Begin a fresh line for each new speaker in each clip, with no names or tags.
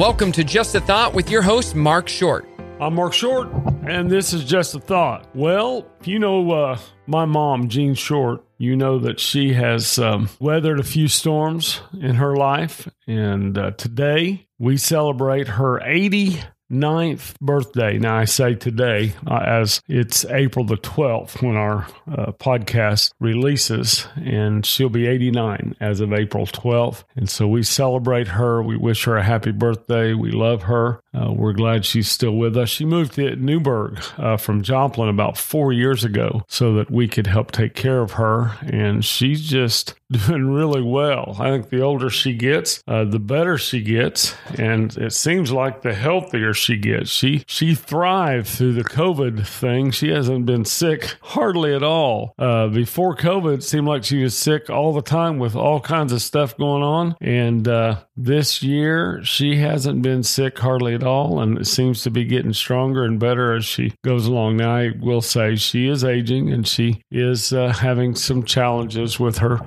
Welcome to Just a Thought with your host, Mark Short.
I'm Mark Short, and this is Just a Thought. Well, if you know uh, my mom, Jean Short, you know that she has um, weathered a few storms in her life. And uh, today we celebrate her 80 ninth birthday. Now, I say today uh, as it's April the 12th when our uh, podcast releases, and she'll be 89 as of April 12th. And so we celebrate her. We wish her a happy birthday. We love her. Uh, we're glad she's still with us. She moved to Newburgh uh, from Joplin about four years ago so that we could help take care of her. And she's just doing really well. I think the older she gets, uh, the better she gets. And it seems like the healthier she gets. She she thrived through the COVID thing. She hasn't been sick hardly at all. Uh, before COVID, it seemed like she was sick all the time with all kinds of stuff going on. And uh, this year, she hasn't been sick hardly at all, and it seems to be getting stronger and better as she goes along. Now, I will say she is aging and she is uh, having some challenges with her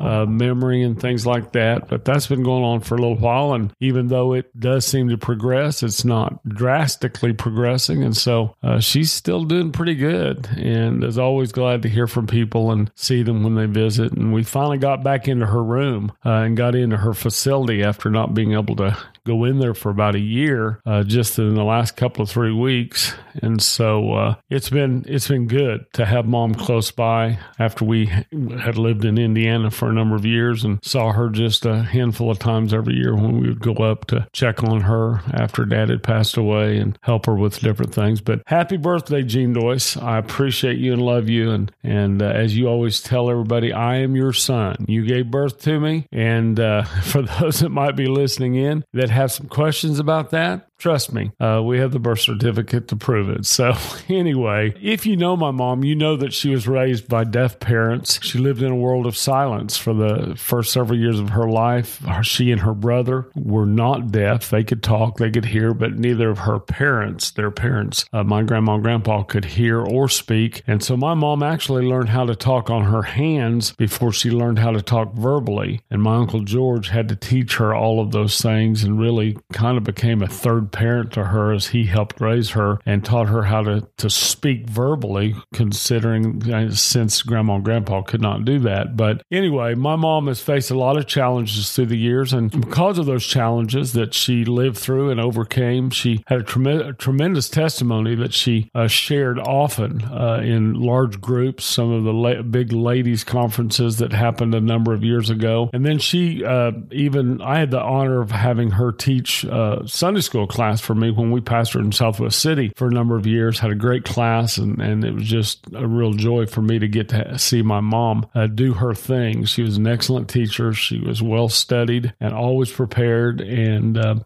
uh, memory and things like that. But that's been going on for a little while. And even though it does seem to progress, it's not drastically progressing. And so uh, she's still doing pretty good. And is always glad to hear from people and see them when they visit. And we finally got back into her room uh, and got into her facility after not being able to go in there for about a year uh, just in the last couple of three weeks and so uh, it's been it's been good to have mom close by after we had lived in indiana for a number of years and saw her just a handful of times every year when we would go up to check on her after dad had passed away and help her with different things. But happy birthday Jean Doyce. I appreciate you and love you. And and uh, as you always tell everybody i am your son. You gave birth to me. And uh, for those that might be listening in that that have some questions about that, Trust me, uh, we have the birth certificate to prove it. So, anyway, if you know my mom, you know that she was raised by deaf parents. She lived in a world of silence for the first several years of her life. She and her brother were not deaf. They could talk, they could hear, but neither of her parents, their parents, uh, my grandma and grandpa, could hear or speak. And so, my mom actually learned how to talk on her hands before she learned how to talk verbally. And my uncle George had to teach her all of those things and really kind of became a third parent to her as he helped raise her and taught her how to, to speak verbally, considering since grandma and grandpa could not do that. But anyway, my mom has faced a lot of challenges through the years. And because of those challenges that she lived through and overcame, she had a, trem- a tremendous testimony that she uh, shared often uh, in large groups, some of the la- big ladies' conferences that happened a number of years ago. And then she uh, even, I had the honor of having her teach uh, Sunday school class class for me when we pastored in Southwest City for a number of years. Had a great class, and, and it was just a real joy for me to get to see my mom uh, do her thing. She was an excellent teacher. She was well studied and always prepared, and uh,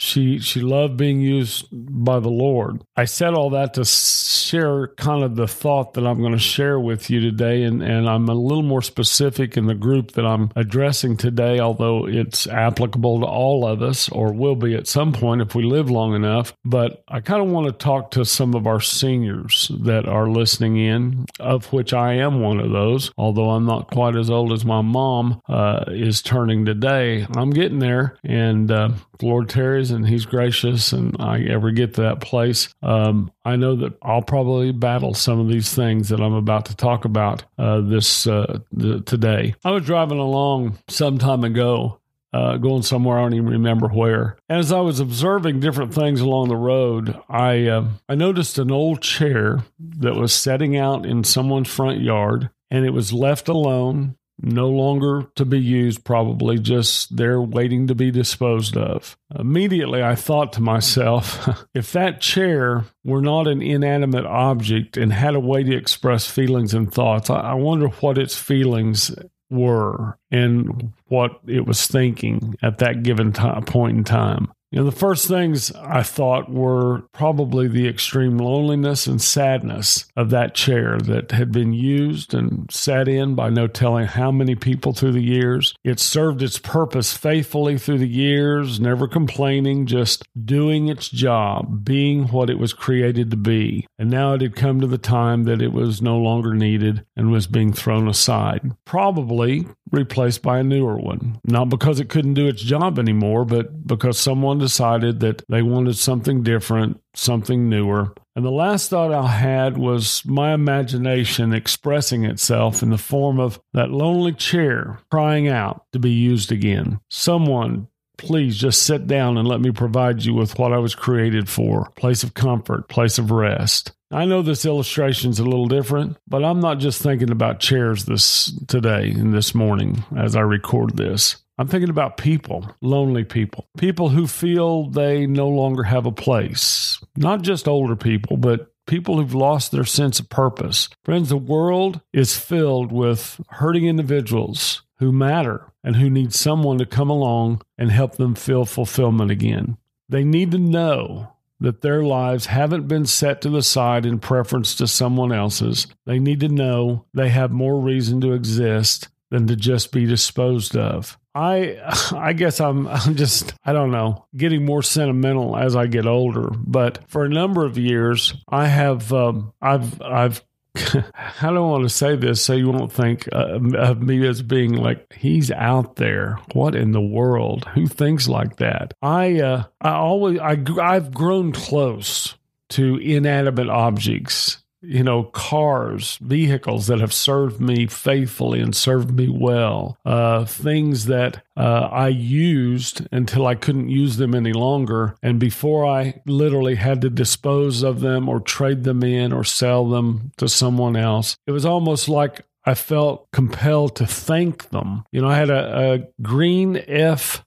she she loved being used by the Lord. I said all that to share kind of the thought that I'm going to share with you today, and, and I'm a little more specific in the group that I'm addressing today, although it's applicable to all of us or will be at some point if we live long enough. But I kind of want to talk to some of our seniors that are listening in, of which I am one of those, although I'm not quite as old as my mom uh, is turning today. I'm getting there, and uh, Lord and He's gracious, and I ever get to that place, um, I know that I'll probably battle some of these things that I'm about to talk about uh, this uh, the, today. I was driving along some time ago. Uh, going somewhere I don't even remember where. As I was observing different things along the road, I uh, I noticed an old chair that was setting out in someone's front yard, and it was left alone no longer to be used, probably just there waiting to be disposed of. Immediately, I thought to myself, if that chair were not an inanimate object and had a way to express feelings and thoughts, I wonder what its feelings were and what it was thinking at that given time, point in time. You know, the first things I thought were probably the extreme loneliness and sadness of that chair that had been used and sat in by no telling how many people through the years. It served its purpose faithfully through the years, never complaining, just doing its job, being what it was created to be. And now it had come to the time that it was no longer needed and was being thrown aside. Probably replaced by a newer one. Not because it couldn't do its job anymore, but because someone decided that they wanted something different, something newer. And the last thought I had was my imagination expressing itself in the form of that lonely chair crying out to be used again. Someone please just sit down and let me provide you with what I was created for place of comfort, place of rest. I know this illustration is a little different, but I'm not just thinking about chairs this today and this morning as I record this. I'm thinking about people, lonely people, people who feel they no longer have a place. Not just older people, but people who've lost their sense of purpose. Friends, the world is filled with hurting individuals who matter and who need someone to come along and help them feel fulfillment again. They need to know that their lives haven't been set to the side in preference to someone else's. They need to know they have more reason to exist than to just be disposed of. I I guess I'm I'm just I don't know getting more sentimental as I get older. But for a number of years, I have um, I've I've I don't want to say this so you won't think uh, of me as being like he's out there. What in the world? Who thinks like that? I uh, I always I I've grown close to inanimate objects you know, cars, vehicles that have served me faithfully and served me well, uh, things that uh, I used until I couldn't use them any longer. And before I literally had to dispose of them or trade them in or sell them to someone else, it was almost like I felt compelled to thank them. You know, I had a, a green F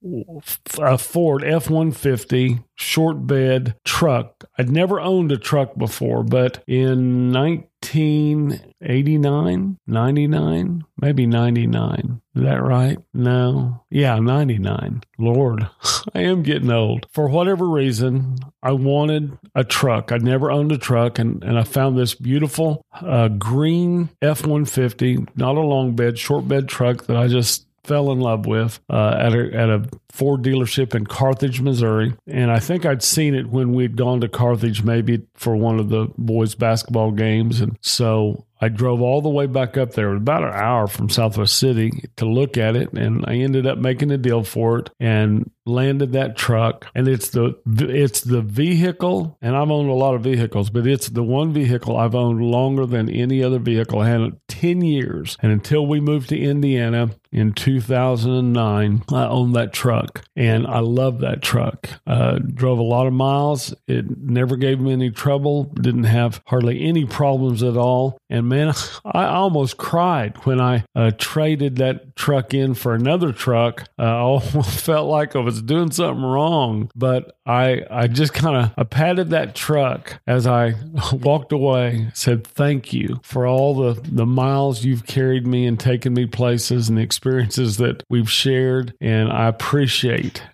a Ford F one fifty short bed truck. I'd never owned a truck before, but in 1989, 99, maybe 99. Is that right? No. Yeah, 99. Lord, I am getting old. For whatever reason, I wanted a truck. I'd never owned a truck, and, and I found this beautiful uh, green F 150, not a long bed, short bed truck that I just fell in love with uh, at a at a Ford dealership in Carthage, Missouri, and I think I'd seen it when we'd gone to Carthage, maybe for one of the boys' basketball games, and so I drove all the way back up there, about an hour from Southwest City, to look at it, and I ended up making a deal for it and landed that truck. And it's the it's the vehicle, and I've owned a lot of vehicles, but it's the one vehicle I've owned longer than any other vehicle. I had it ten years, and until we moved to Indiana in 2009, I owned that truck, and I love that truck. Uh, drove a lot of miles. It never gave me any trouble. Didn't have hardly any problems at all, and man, I almost cried when I uh, traded that truck in for another truck. Uh, I almost felt like I was doing something wrong, but I I just kind of I patted that truck as I walked away. Said thank you for all the the miles you've carried me and taken me places and the experiences that we've shared, and I appreciate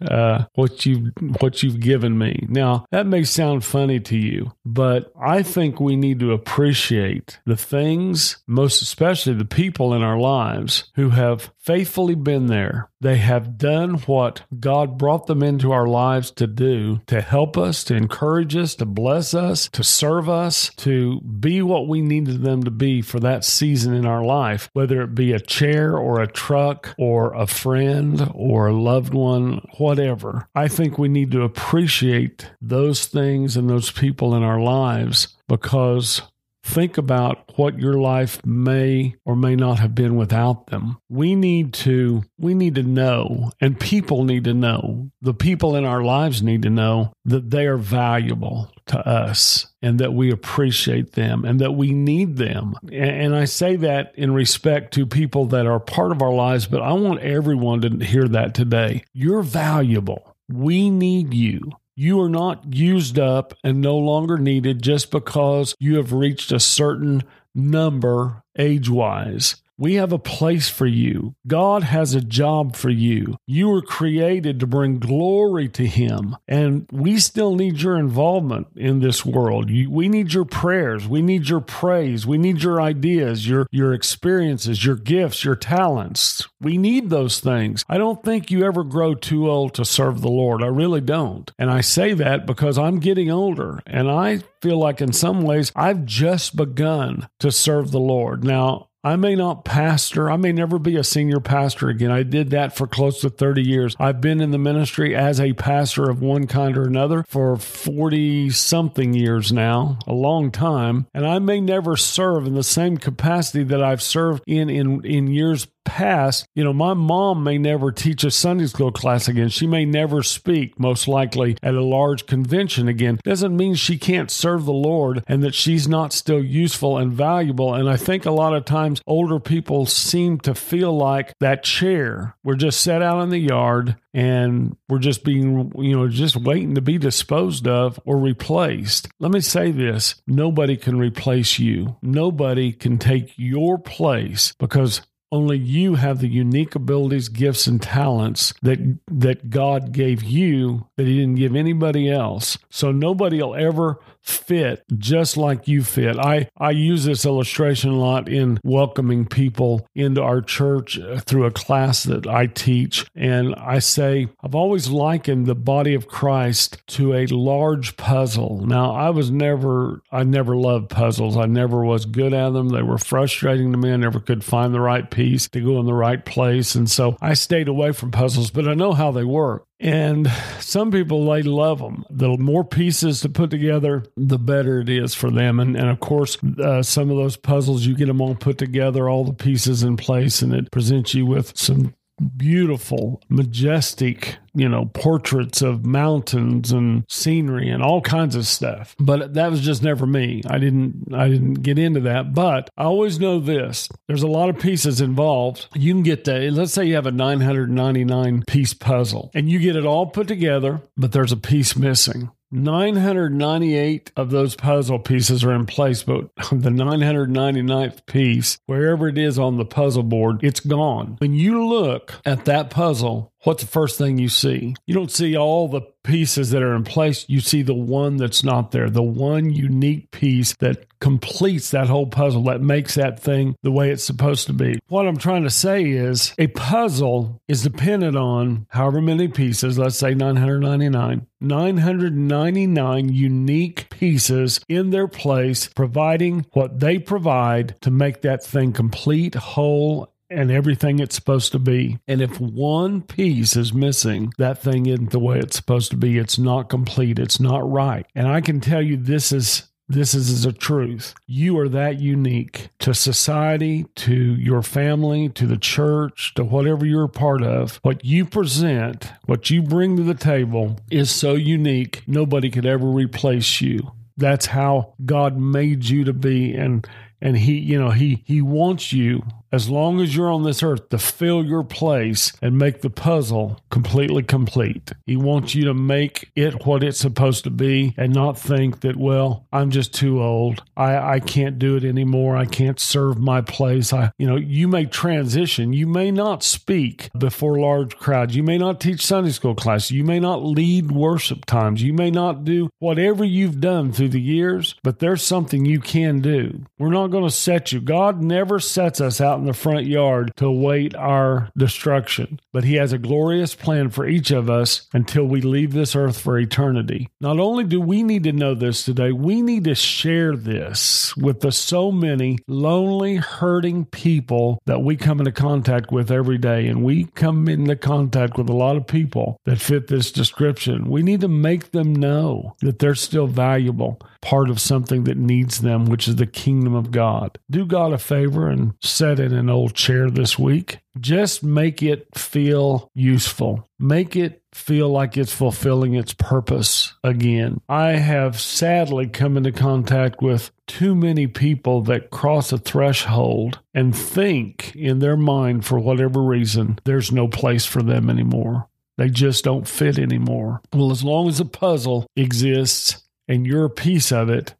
uh, what you what you've given me. Now that may sound funny to you, but I think we need to appreciate the things, most especially the people in our lives who have faithfully been there. They have done what God brought them into our lives to do to help us, to encourage us, to bless us, to serve us, to be what we needed them to be for that season in our life, whether it be a chair or a truck or a friend or a loved one, whatever. I think we need to appreciate those things and those people in our lives because think about what your life may or may not have been without them. We need to we need to know and people need to know. The people in our lives need to know that they are valuable to us and that we appreciate them and that we need them. And I say that in respect to people that are part of our lives, but I want everyone to hear that today. You're valuable. We need you. You are not used up and no longer needed just because you have reached a certain number age wise. We have a place for you. God has a job for you. You were created to bring glory to Him. And we still need your involvement in this world. We need your prayers. We need your praise. We need your ideas, your, your experiences, your gifts, your talents. We need those things. I don't think you ever grow too old to serve the Lord. I really don't. And I say that because I'm getting older and I feel like in some ways I've just begun to serve the Lord. Now, I may not pastor. I may never be a senior pastor again. I did that for close to 30 years. I've been in the ministry as a pastor of one kind or another for 40 something years now, a long time. And I may never serve in the same capacity that I've served in, in, in years past, you know, my mom may never teach a Sunday school class again. She may never speak, most likely, at a large convention again. Doesn't mean she can't serve the Lord and that she's not still useful and valuable. And I think a lot of times older people seem to feel like that chair, we're just set out in the yard and we're just being, you know, just waiting to be disposed of or replaced. Let me say this nobody can replace you, nobody can take your place because only you have the unique abilities, gifts, and talents that that God gave you that He didn't give anybody else. So nobody will ever fit just like you fit. I, I use this illustration a lot in welcoming people into our church uh, through a class that I teach. And I say, I've always likened the body of Christ to a large puzzle. Now, I was never, I never loved puzzles. I never was good at them. They were frustrating to me. I never could find the right piece to go in the right place. And so I stayed away from puzzles, but I know how they work. And some people, they love them. The more pieces to put together, the better it is for them. And, and of course, uh, some of those puzzles, you get them all put together, all the pieces in place, and it presents you with some beautiful, majestic, you know, portraits of mountains and scenery and all kinds of stuff. But that was just never me. I didn't I didn't get into that. But I always know this. There's a lot of pieces involved. You can get the let's say you have a 999 piece puzzle and you get it all put together, but there's a piece missing. 998 of those puzzle pieces are in place, but the 999th piece, wherever it is on the puzzle board, it's gone. When you look at that puzzle, what's the first thing you see? You don't see all the pieces that are in place. You see the one that's not there, the one unique piece that completes that whole puzzle, that makes that thing the way it's supposed to be. What I'm trying to say is a puzzle is dependent on however many pieces, let's say 999, 999 unique pieces in their place, providing what they provide to make that thing complete, whole, and everything it's supposed to be. And if one piece is missing, that thing isn't the way it's supposed to be. It's not complete. It's not right. And I can tell you this is this is a truth. You are that unique to society, to your family, to the church, to whatever you're a part of. What you present, what you bring to the table is so unique, nobody could ever replace you. That's how God made you to be and and he, you know, he he wants you as long as you're on this earth, to fill your place and make the puzzle completely complete. He wants you to make it what it's supposed to be and not think that, well, I'm just too old. I, I can't do it anymore. I can't serve my place. I, you know, you may transition. You may not speak before large crowds. You may not teach Sunday school class. You may not lead worship times. You may not do whatever you've done through the years, but there's something you can do. We're not going to set you. God never sets us out in the front yard to await our destruction. But He has a glorious plan for each of us until we leave this earth for eternity. Not only do we need to know this today, we need to share this with the so many lonely, hurting people that we come into contact with every day. And we come into contact with a lot of people that fit this description. We need to make them know that they're still valuable part of something that needs them, which is the kingdom of God. Do God a favor and set in an old chair this week. Just make it feel useful. Make it feel like it's fulfilling its purpose again. I have sadly come into contact with too many people that cross a threshold and think in their mind, for whatever reason, there's no place for them anymore. They just don't fit anymore. Well, as long as the puzzle exists, and you're a piece of it,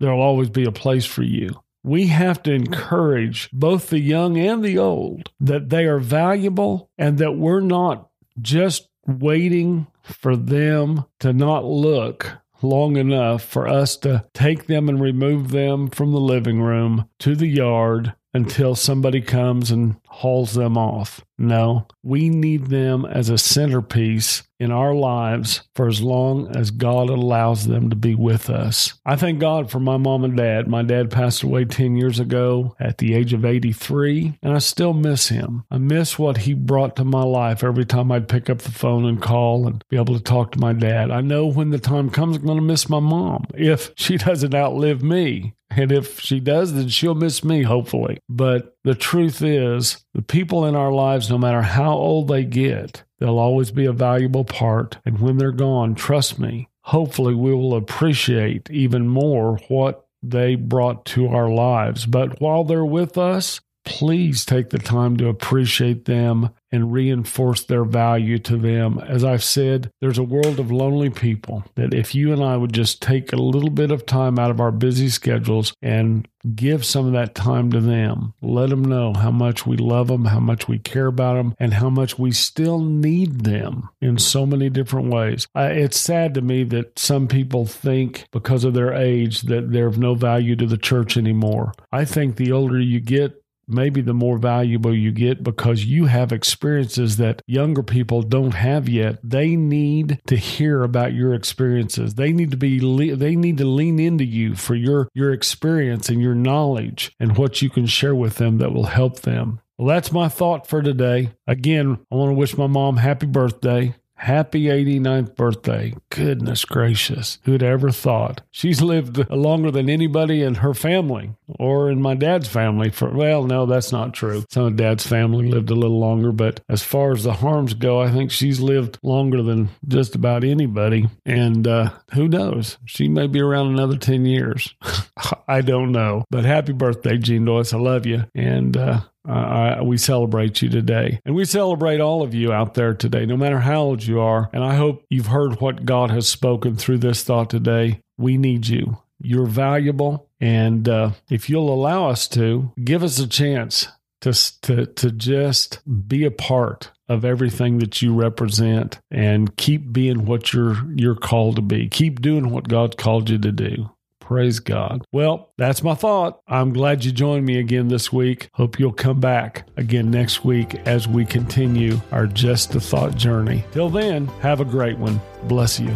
there'll always be a place for you. We have to encourage both the young and the old that they are valuable and that we're not just waiting for them to not look long enough for us to take them and remove them from the living room to the yard until somebody comes and hauls them off. No, we need them as a centerpiece in our lives for as long as God allows them to be with us. I thank God for my mom and dad. My dad passed away 10 years ago at the age of 83, and I still miss him. I miss what he brought to my life every time I'd pick up the phone and call and be able to talk to my dad. I know when the time comes, I'm going to miss my mom if she doesn't outlive me. And if she does, then she'll miss me, hopefully. But the truth is, the people in our lives, no matter how old they get, they'll always be a valuable part. And when they're gone, trust me, hopefully we will appreciate even more what they brought to our lives. But while they're with us, please take the time to appreciate them and reinforce their value to them. As I've said, there's a world of lonely people that if you and I would just take a little bit of time out of our busy schedules and give some of that time to them, let them know how much we love them, how much we care about them, and how much we still need them in so many different ways. it's sad to me that some people think because of their age that they're of no value to the church anymore. I think the older you get, maybe the more valuable you get because you have experiences that younger people don't have yet. They need to hear about your experiences. They need to be they need to lean into you for your your experience and your knowledge and what you can share with them that will help them. Well, that's my thought for today. Again, I want to wish my mom happy birthday. Happy 89th birthday. Goodness gracious. Who'd ever thought? She's lived longer than anybody in her family or in my dad's family for, well, no, that's not true. Some of dad's family lived a little longer, but as far as the Harms go, I think she's lived longer than just about anybody. And uh, who knows? She may be around another 10 years. I don't know. But happy birthday, Jean Doyce. I love you. And uh, we celebrate you today. And we celebrate all of you out there today, no matter how old you are. And I hope you've heard what God has spoken through this thought today. We need you. You're valuable. And uh, if you'll allow us to, give us a chance to, to, to just be a part of everything that you represent and keep being what you're you're called to be. Keep doing what God's called you to do. Praise God. Well, that's my thought. I'm glad you joined me again this week. Hope you'll come back again next week as we continue our Just a Thought journey. Till then, have a great one. Bless you.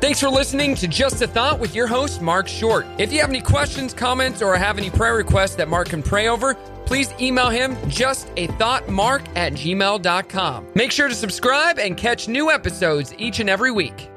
Thanks for listening to Just a Thought with your host, Mark Short. If you have any questions, comments, or have any prayer requests that Mark can pray over, please email him justathoughtmark at gmail.com. Make sure to subscribe and catch new episodes each and every week.